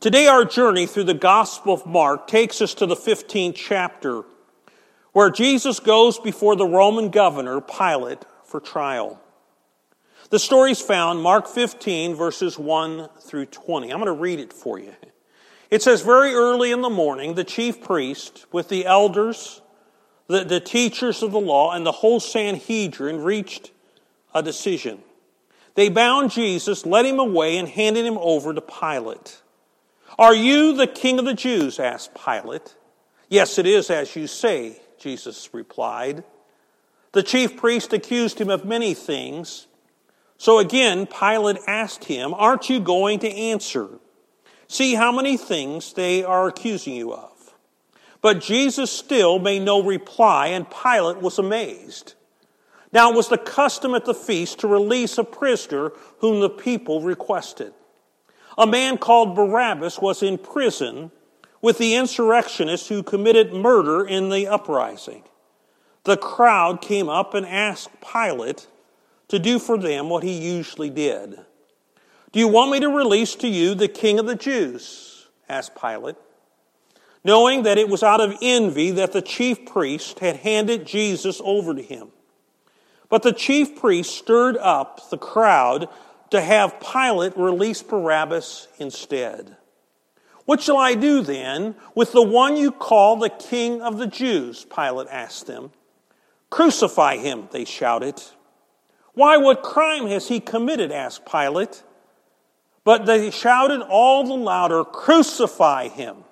Today, our journey through the Gospel of Mark takes us to the 15th chapter, where Jesus goes before the Roman governor, Pilate, for trial. The story is found Mark 15, verses 1 through 20. I'm going to read it for you. It says, Very early in the morning, the chief priest, with the elders, the, the teachers of the law, and the whole Sanhedrin, reached a decision. They bound Jesus, led him away, and handed him over to Pilate. Are you the king of the Jews? asked Pilate. Yes, it is as you say, Jesus replied. The chief priest accused him of many things. So again, Pilate asked him, Aren't you going to answer? See how many things they are accusing you of. But Jesus still made no reply, and Pilate was amazed. Now it was the custom at the feast to release a prisoner whom the people requested. A man called Barabbas was in prison with the insurrectionists who committed murder in the uprising. The crowd came up and asked Pilate to do for them what he usually did. Do you want me to release to you the king of the Jews? asked Pilate. Knowing that it was out of envy that the chief priest had handed Jesus over to him. But the chief priest stirred up the crowd to have Pilate release Barabbas instead. What shall I do then with the one you call the king of the Jews? Pilate asked them. Crucify him, they shouted. Why, what crime has he committed? asked Pilate. But they shouted all the louder, Crucify him.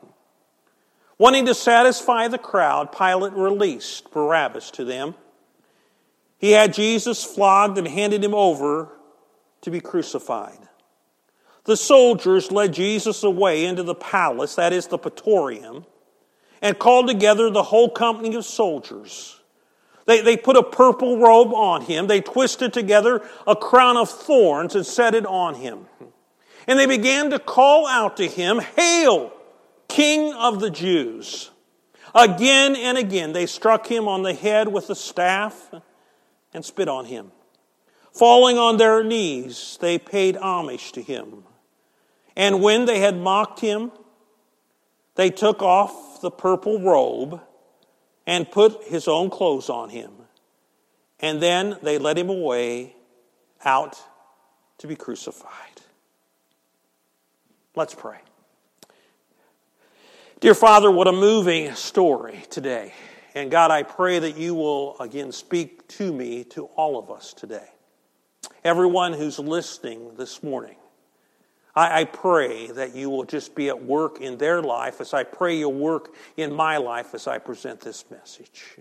Wanting to satisfy the crowd, Pilate released Barabbas to them. He had Jesus flogged and handed him over to be crucified. The soldiers led Jesus away into the palace, that is the praetorium, and called together the whole company of soldiers. They, they put a purple robe on him. They twisted together a crown of thorns and set it on him. And they began to call out to him, Hail, King of the Jews! Again and again they struck him on the head with a staff and spit on him. Falling on their knees, they paid homage to him. And when they had mocked him, they took off the purple robe and put his own clothes on him. And then they led him away out to be crucified. Let's pray. Dear Father, what a moving story today. And God, I pray that you will again speak to me, to all of us today everyone who's listening this morning. I, pray that you will just be at work in their life as I pray you'll work in my life as I present this message.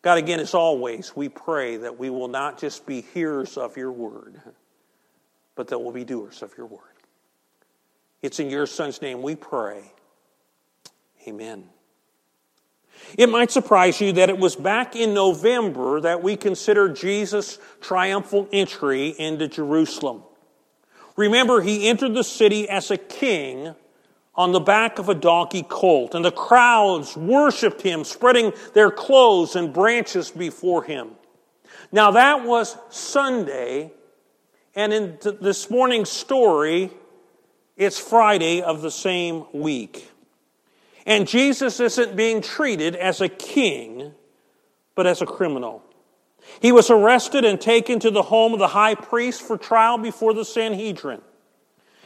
God, again, as always, we pray that we will not just be hearers of your word, but that we'll be doers of your word. It's in your Son's name we pray. Amen. It might surprise you that it was back in November that we considered Jesus' triumphal entry into Jerusalem. Remember, he entered the city as a king on the back of a donkey colt, and the crowds worshiped him, spreading their clothes and branches before him. Now, that was Sunday, and in this morning's story, it's Friday of the same week. And Jesus isn't being treated as a king, but as a criminal. He was arrested and taken to the home of the high priest for trial before the Sanhedrin.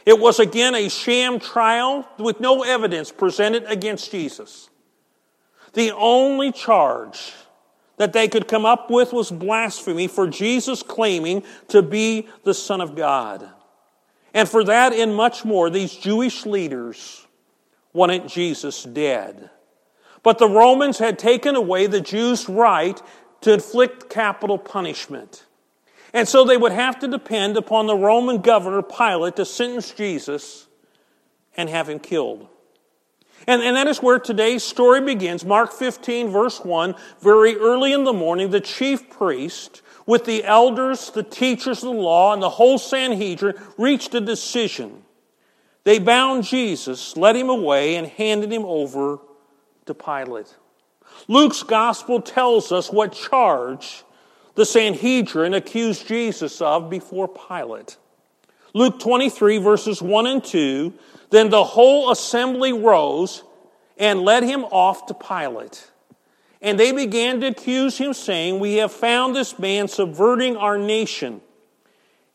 It was again a sham trial with no evidence presented against Jesus. The only charge that they could come up with was blasphemy for Jesus claiming to be the Son of God. And for that and much more, these Jewish leaders wanted Jesus dead. But the Romans had taken away the Jews' right to inflict capital punishment. And so they would have to depend upon the Roman governor Pilate to sentence Jesus and have him killed. And, and that is where today's story begins. Mark 15, verse 1. Very early in the morning, the chief priest, with the elders, the teachers of the law, and the whole Sanhedrin, reached a decision. They bound Jesus, led him away, and handed him over to Pilate. Luke's gospel tells us what charge the Sanhedrin accused Jesus of before Pilate. Luke 23, verses 1 and 2 Then the whole assembly rose and led him off to Pilate. And they began to accuse him, saying, We have found this man subverting our nation.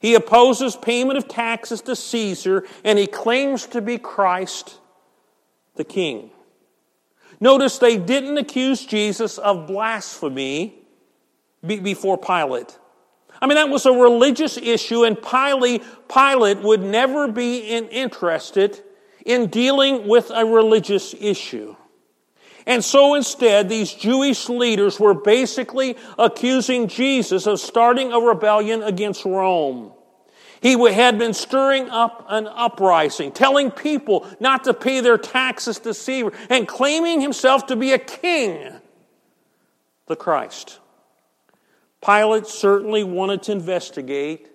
He opposes payment of taxes to Caesar, and he claims to be Christ the King. Notice they didn't accuse Jesus of blasphemy before Pilate. I mean, that was a religious issue, and Pilate, would never be interested in dealing with a religious issue. And so instead, these Jewish leaders were basically accusing Jesus of starting a rebellion against Rome. He had been stirring up an uprising, telling people not to pay their taxes to Caesar, and claiming himself to be a king, the Christ. Pilate certainly wanted to investigate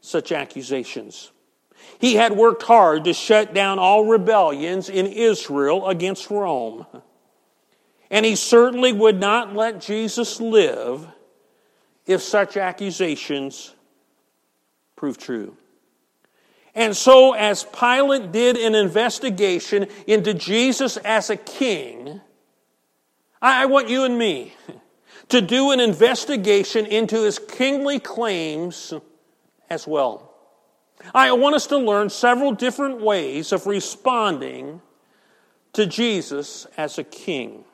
such accusations. He had worked hard to shut down all rebellions in Israel against Rome. And he certainly would not let Jesus live if such accusations proved true. And so, as Pilate did an investigation into Jesus as a king, I want you and me to do an investigation into his kingly claims as well. I want us to learn several different ways of responding to Jesus as a king.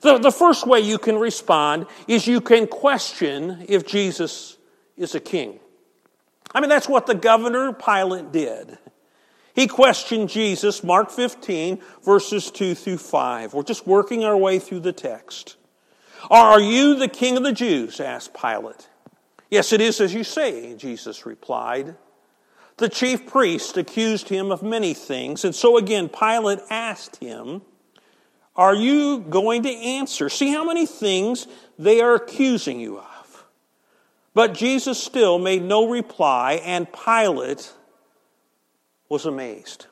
The, the first way you can respond is you can question if Jesus is a king. I mean, that's what the governor Pilate did. He questioned Jesus, Mark 15, verses 2 through 5. We're just working our way through the text. Are you the king of the Jews? asked Pilate. Yes, it is as you say, Jesus replied. The chief priest accused him of many things, and so again Pilate asked him, Are you going to answer? See how many things they are accusing you of. But Jesus still made no reply, and Pilate was amazed.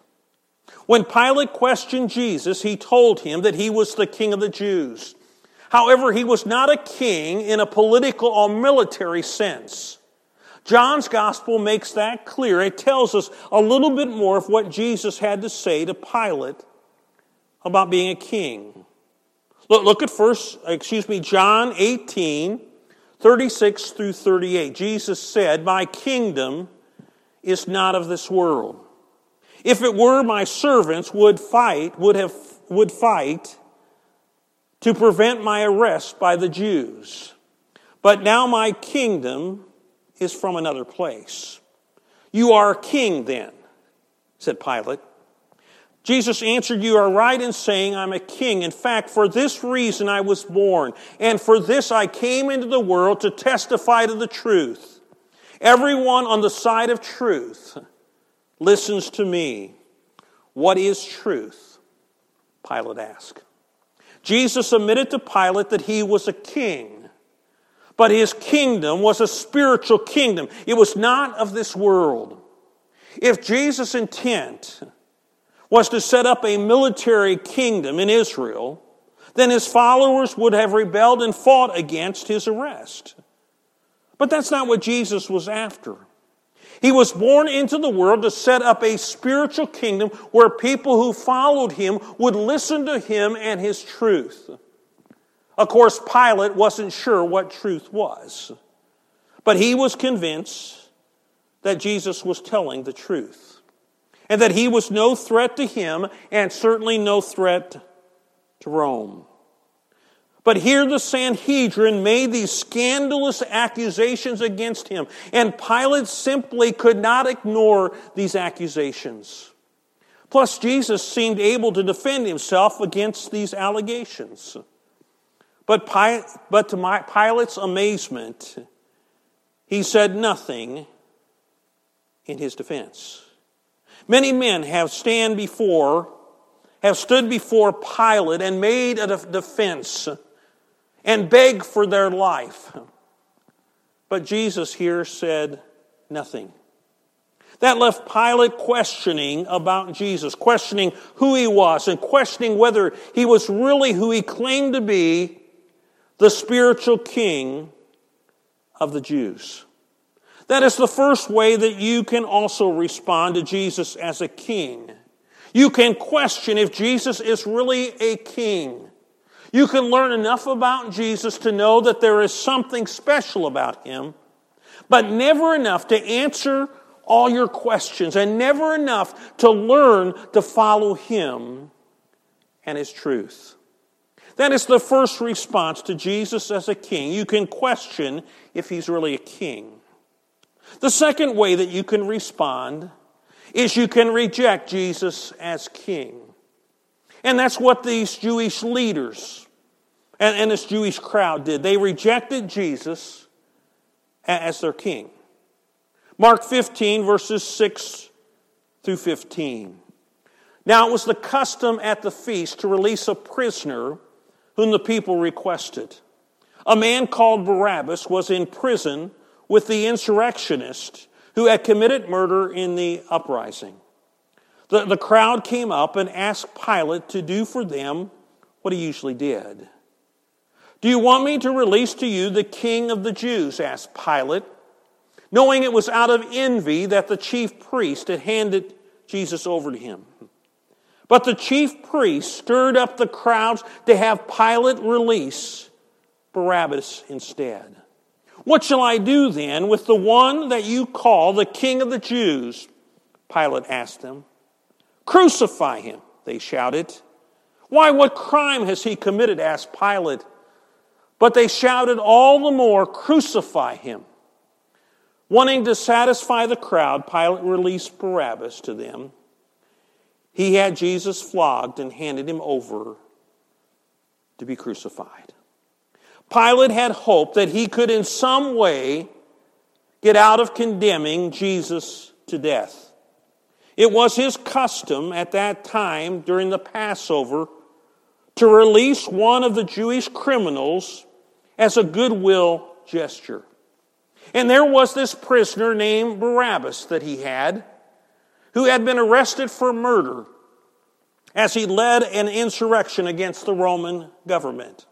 When Pilate questioned Jesus, he told him that he was the king of the Jews. However, he was not a king in a political or military sense. John's gospel makes that clear. It tells us a little bit more of what Jesus had to say to Pilate about being a king. Look, look at first, excuse me, John 18, 36 through 38. Jesus said, My kingdom is not of this world. If it were, my servants would fight, would have, would fight to prevent my arrest by the Jews. But now my kingdom is from another place. You are a king then, said Pilate. Jesus answered, You are right in saying I'm a king. In fact, for this reason I was born, and for this I came into the world to testify to the truth. Everyone on the side of truth listens to me. What is truth? Pilate asked. Jesus admitted to Pilate that he was a king, but his kingdom was a spiritual kingdom. It was not of this world. If Jesus' intent was to set up a military kingdom in Israel, then his followers would have rebelled and fought against his arrest. But that's not what Jesus was after. He was born into the world to set up a spiritual kingdom where people who followed him would listen to him and his truth. Of course, Pilate wasn't sure what truth was, but he was convinced that Jesus was telling the truth and that he was no threat to him and certainly no threat to Rome. But here the Sanhedrin made these scandalous accusations against him, and Pilate simply could not ignore these accusations. Plus, Jesus seemed able to defend himself against these allegations. But, but to Pilate's amazement, he said nothing in his defense. Many men have stand before, have stood before Pilate and made a defense and begged for their life. But Jesus here said nothing. That left Pilate questioning about Jesus, questioning who he was, and questioning whether he was really who he claimed to be, the spiritual king of the Jews. That is the first way that you can also respond to Jesus as a king. You can question if Jesus is really a king. You can learn enough about Jesus to know that there is something special about him, but never enough to answer all your questions and never enough to learn to follow him and his truth. That is the first response to Jesus as a king. You can question if he's really a king. The second way that you can respond is you can reject Jesus as king. And that's what these Jewish leaders and, and this Jewish crowd did. They rejected Jesus as their king. Mark 15, verses 6 through 15. Now it was the custom at the feast to release a prisoner whom the people requested. A man called Barabbas was in prison with the insurrectionists who had committed murder in the uprising. The, the crowd came up and asked Pilate to do for them what he usually did. Do you want me to release to you the king of the Jews? asked Pilate, knowing it was out of envy that the chief priest had handed Jesus over to him. But the chief priest stirred up the crowds to have Pilate release Barabbas instead. What shall I do then with the one that you call the King of the Jews? Pilate asked them. Crucify him, they shouted. Why, what crime has he committed? asked Pilate. But they shouted all the more, Crucify him. Wanting to satisfy the crowd, Pilate released Barabbas to them. He had Jesus flogged and handed him over to be crucified. Pilate had hoped that he could in some way get out of condemning Jesus to death. It was his custom at that time during the Passover to release one of the Jewish criminals as a goodwill gesture. And there was this prisoner named Barabbas that he had, who had been arrested for murder as he led an insurrection against the Roman government.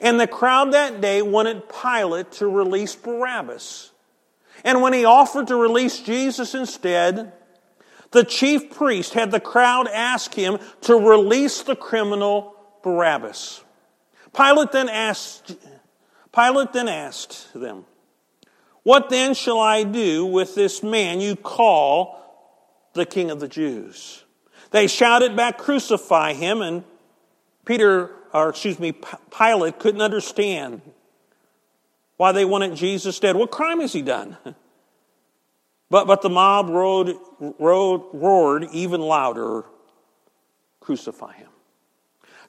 And the crowd that day wanted Pilate to release Barabbas. And when he offered to release Jesus instead, the chief priest had the crowd ask him to release the criminal Barabbas. Pilate then asked, Pilate then asked them, What then shall I do with this man you call the King of the Jews? They shouted back, Crucify him, and Peter or excuse me, Pilate couldn't understand why they wanted Jesus dead. What crime has he done? But, but the mob roared, roared, roared even louder crucify him.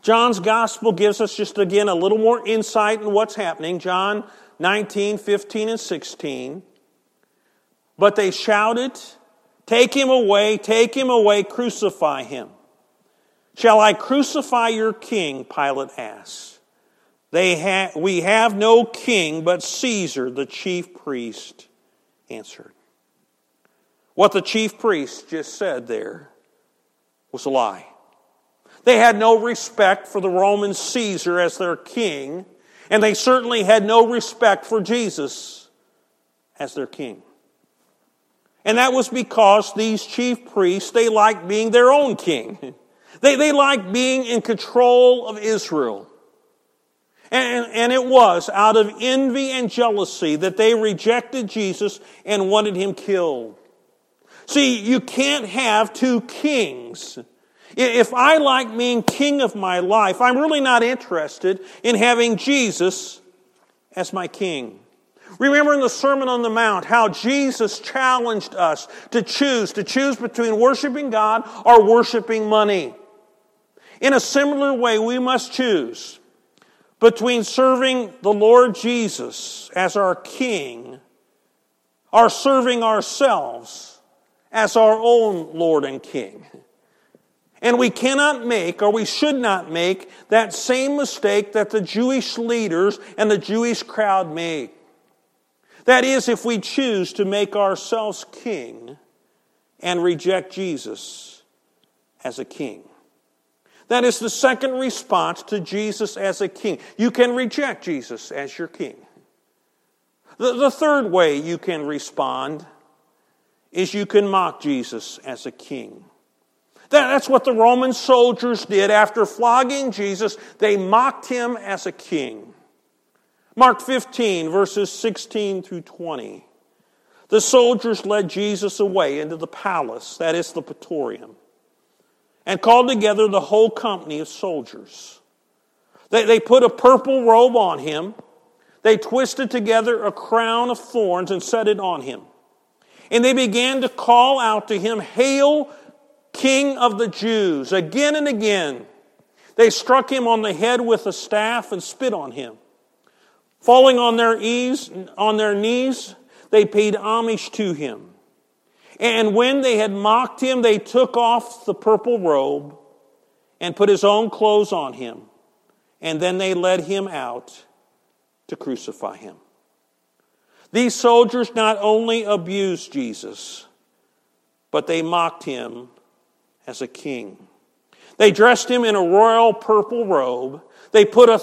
John's gospel gives us just again a little more insight in what's happening. John 19, 15, and 16. But they shouted, Take him away, take him away, crucify him. Shall I crucify your king? Pilate asked. They ha- we have no king but Caesar, the chief priest answered. What the chief priest just said there was a lie. They had no respect for the Roman Caesar as their king, and they certainly had no respect for Jesus as their king. And that was because these chief priests, they liked being their own king. They, they liked being in control of Israel. And, and it was out of envy and jealousy that they rejected Jesus and wanted him killed. See, you can't have two kings. If I like being king of my life, I'm really not interested in having Jesus as my king. Remember in the Sermon on the Mount how Jesus challenged us to choose, to choose between worshiping God or worshiping money. In a similar way, we must choose between serving the Lord Jesus as our King or serving ourselves as our own Lord and King. And we cannot make, or we should not make, that same mistake that the Jewish leaders and the Jewish crowd made. That is, if we choose to make ourselves king and reject Jesus as a king. That is the second response to Jesus as a king. You can reject Jesus as your king. The, the third way you can respond is you can mock Jesus as a king. That, that's what the Roman soldiers did after flogging Jesus. They mocked him as a king. Mark 15, verses 16 through 20. The soldiers led Jesus away into the palace, that is the praetorium, and called together the whole company of soldiers. They, they put a purple robe on him. They twisted together a crown of thorns and set it on him. And they began to call out to him, Hail, King of the Jews! Again and again. They struck him on the head with a staff and spit on him. Falling on their, ease, on their knees, they paid homage to him. And when they had mocked him, they took off the purple robe and put his own clothes on him. And then they led him out to crucify him. These soldiers not only abused Jesus, but they mocked him as a king. They dressed him in a royal purple robe. They put a,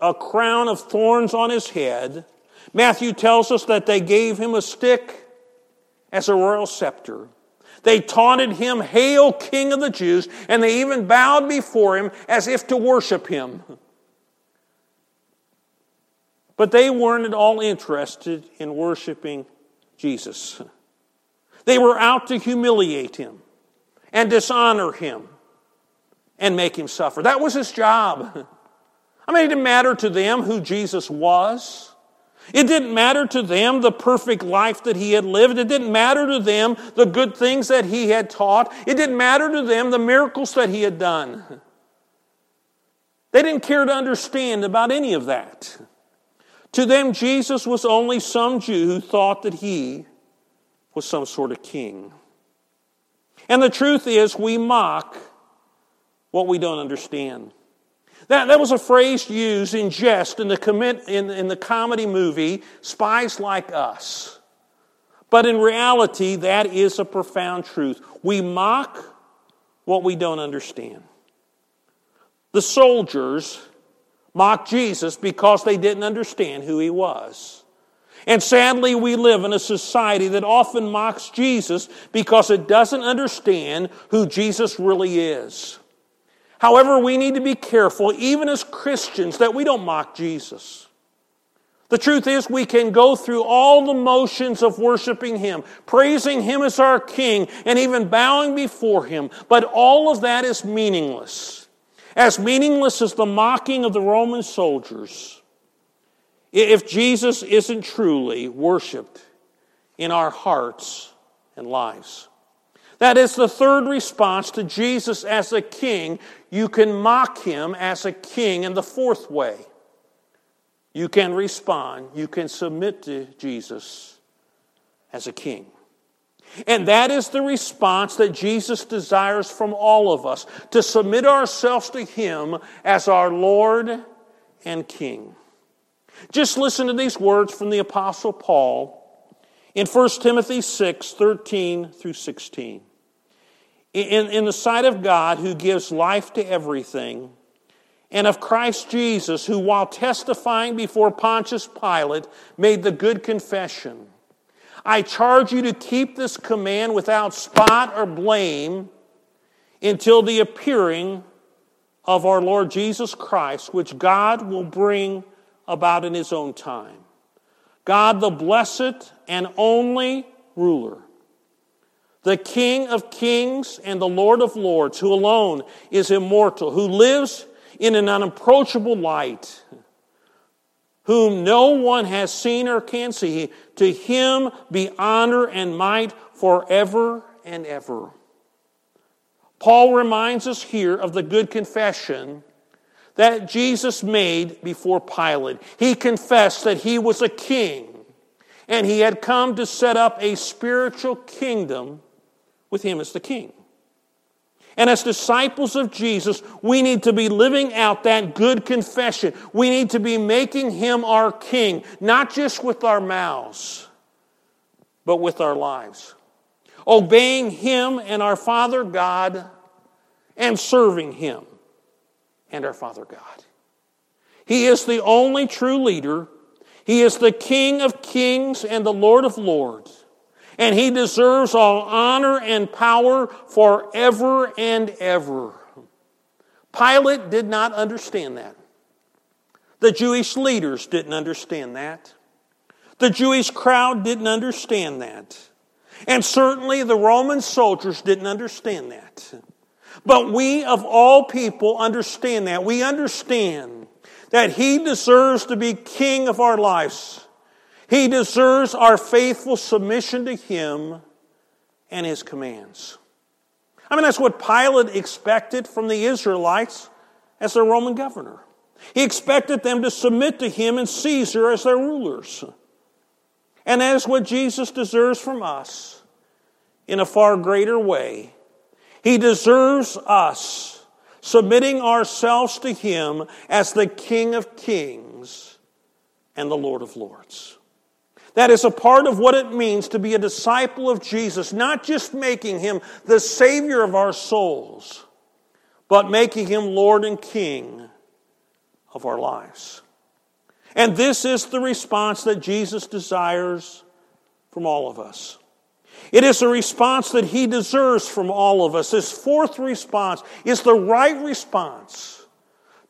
a crown of thorns on his head. Matthew tells us that they gave him a stick as a royal scepter. They taunted him, Hail, King of the Jews, and they even bowed before him as if to worship him. But they weren't at all interested in worshiping Jesus. They were out to humiliate him and dishonor him and make him suffer. That was his job. I mean, it didn't matter to them who Jesus was. It didn't matter to them the perfect life that he had lived. It didn't matter to them the good things that he had taught. It didn't matter to them the miracles that he had done. They didn't care to understand about any of that. To them, Jesus was only some Jew who thought that he was some sort of king. And the truth is, we mock what we don't understand. That, that was a phrase used in jest in the, commit, in, in the comedy movie Spies Like Us. But in reality, that is a profound truth. We mock what we don't understand. The soldiers mocked Jesus because they didn't understand who he was. And sadly, we live in a society that often mocks Jesus because it doesn't understand who Jesus really is. However, we need to be careful, even as Christians, that we don't mock Jesus. The truth is, we can go through all the motions of worshiping Him, praising Him as our King, and even bowing before Him, but all of that is meaningless as meaningless as the mocking of the Roman soldiers, if Jesus isn't truly worshiped in our hearts and lives. That is the third response to Jesus as a king. You can mock him as a king in the fourth way. You can respond, you can submit to Jesus as a king. And that is the response that Jesus desires from all of us to submit ourselves to Him as our Lord and King. Just listen to these words from the Apostle Paul in 1 Timothy 6 13 through 16. In, in the sight of God, who gives life to everything, and of Christ Jesus, who, while testifying before Pontius Pilate, made the good confession I charge you to keep this command without spot or blame until the appearing of our Lord Jesus Christ, which God will bring about in his own time. God, the blessed and only ruler, the King of kings and the Lord of lords, who alone is immortal, who lives in an unapproachable light whom no one has seen or can see. To him be honor and might forever and ever. Paul reminds us here of the good confession that Jesus made before Pilate. He confessed that he was a king and he had come to set up a spiritual kingdom with him as the king. And as disciples of Jesus, we need to be living out that good confession. We need to be making him our king, not just with our mouths, but with our lives. Obeying him and our Father God and serving him and our Father God. He is the only true leader. He is the King of kings and the Lord of lords. And he deserves all honor and power forever and ever. Pilate did not understand that. The Jewish leaders didn't understand that. The Jewish crowd didn't understand that. And certainly the Roman soldiers didn't understand that. But we of all people understand that. We understand that He deserves to be King of our lives. He deserves our faithful submission to Him and His commands. I mean, that's what Pilate expected from the Israelites as their Roman governor. He expected them to submit to him and Caesar as their rulers. And that is what Jesus deserves from us in a far greater way. He deserves us submitting ourselves to him as the King of kings and the Lord of lords. That is a part of what it means to be a disciple of Jesus, not just making him the Savior of our souls, but making him Lord and King of our lives. And this is the response that Jesus desires from all of us. It is a response that he deserves from all of us. This fourth response is the right response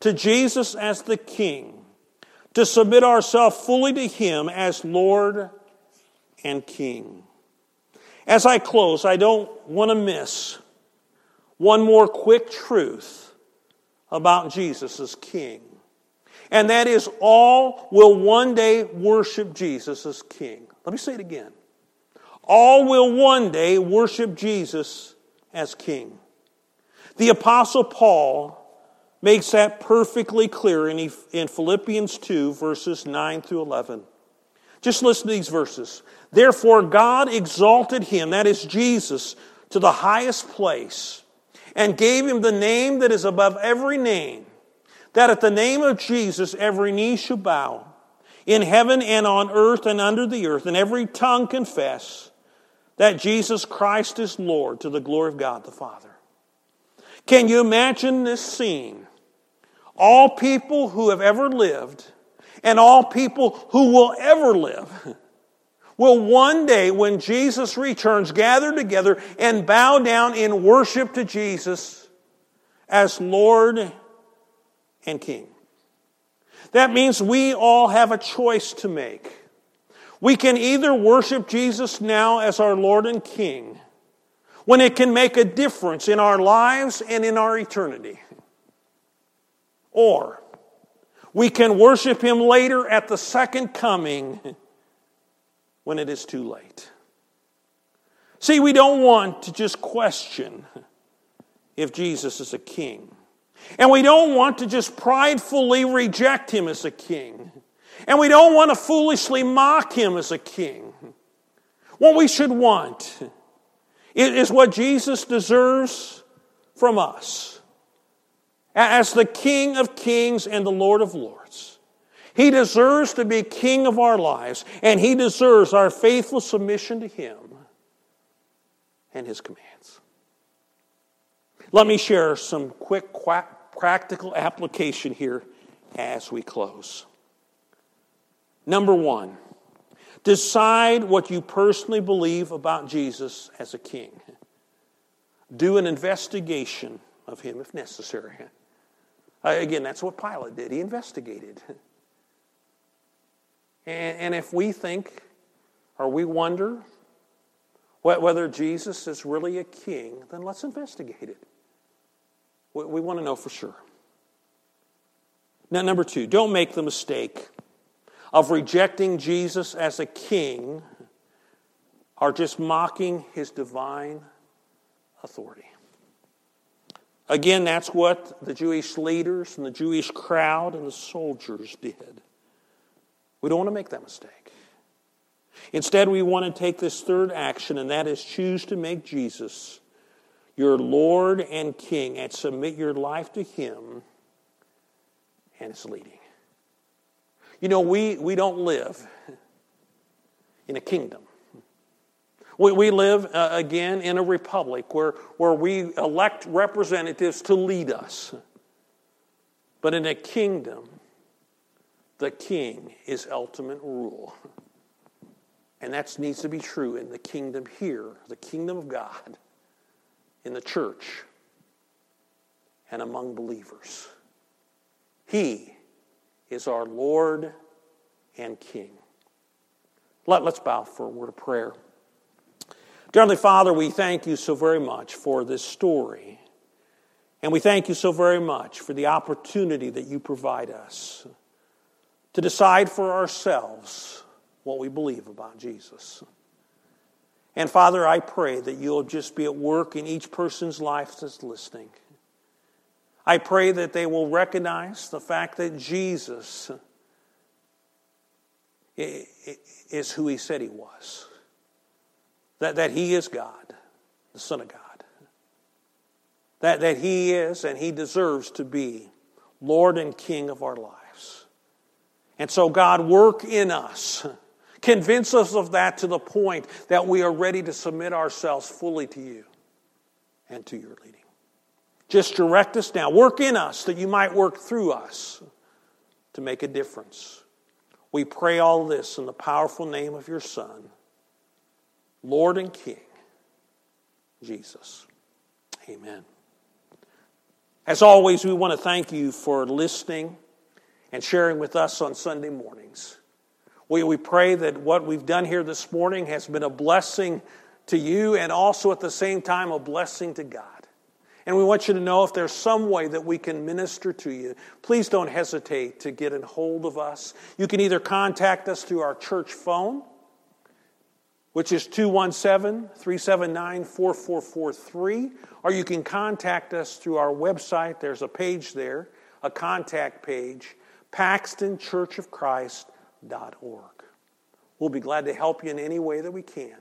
to Jesus as the King, to submit ourselves fully to him as Lord and King. As I close, I don't want to miss one more quick truth about Jesus as King and that is all will one day worship Jesus as King. Let me say it again. All will one day worship Jesus as King. The Apostle Paul makes that perfectly clear in, Philippians 2, verses 9 through 11. Just listen to these verses. Therefore, God exalted him, that is Jesus, to the highest place and gave him the name that is above every name that at the name of Jesus every knee should bow, in heaven and on earth and under the earth, and every tongue confess that Jesus Christ is Lord to the glory of God the Father. Can you imagine this scene? All people who have ever lived and all people who will ever live will one day, when Jesus returns, gather together and bow down in worship to Jesus as Lord and King. That means we all have a choice to make. We can either worship Jesus now as our Lord and King, when it can make a difference in our lives and in our eternity. Or we can worship Him later at the second coming when it is too late. See, we don't want to just question if Jesus is a king. And we don't want to just pridefully reject him as a king. And we don't want to foolishly mock him as a king. What we should want is what Jesus deserves from us as the King of kings and the Lord of lords. He deserves to be King of our lives, and He deserves our faithful submission to Him and His commands. Let me share some quick practical application here as we close. Number one, decide what you personally believe about Jesus as a king. Do an investigation of him if necessary. Again, that's what Pilate did. He investigated. And, if we think or we wonder whether Jesus is really a king, then let's investigate it. We, want to know for sure. Now, number two, don't make the mistake of rejecting Jesus as a king are just mocking his divine authority. Again, that's what the Jewish leaders and the Jewish crowd and the soldiers did. We don't want to make that mistake. Instead, we want to take this third action, and that is choose to make Jesus your Lord and King and submit your life to Him and His leading. You know, we, we don't live in a kingdom. We, we live, uh, again, in a republic where, where we elect representatives to lead us. But in a kingdom, the king is ultimate rule. And that needs to be true in the kingdom here, the kingdom of God, in the church, and among believers. He is our Lord and King. Let, let's bow for a word of prayer. Dearly Father, we thank you so very much for this story. And we thank you so very much for the opportunity that you provide us to decide for ourselves what we believe about Jesus. And Father, I pray that you'll just be at work in each person's life that's listening. I pray that they will recognize the fact that Jesus is who he said he was, that, that he is God, the Son of God, that, that he is and he deserves to be Lord and King of our lives. And so, God, work in us. Convince us of that to the point that we are ready to submit ourselves fully to you and to your leading. Just direct us now. Work in us that you might work through us to make a difference. We pray all this in the powerful name of your Son, Lord and King, Jesus. Amen. As always, we want to thank you for listening and sharing with us on Sunday mornings. We, we pray that what we've done here this morning has been a blessing to you and also at the same time a blessing to God. And we want you to know if there's some way that we can minister to you, please don't hesitate to get in hold of us. You can either contact us through our church phone, which is 217 379 4443, or you can contact us through our website. There's a page there, a contact page, paxtonchurchofchrist.org. We'll be glad to help you in any way that we can.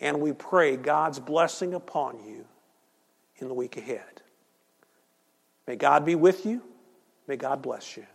And we pray God's blessing upon you in the week ahead. May God be with you. May God bless you.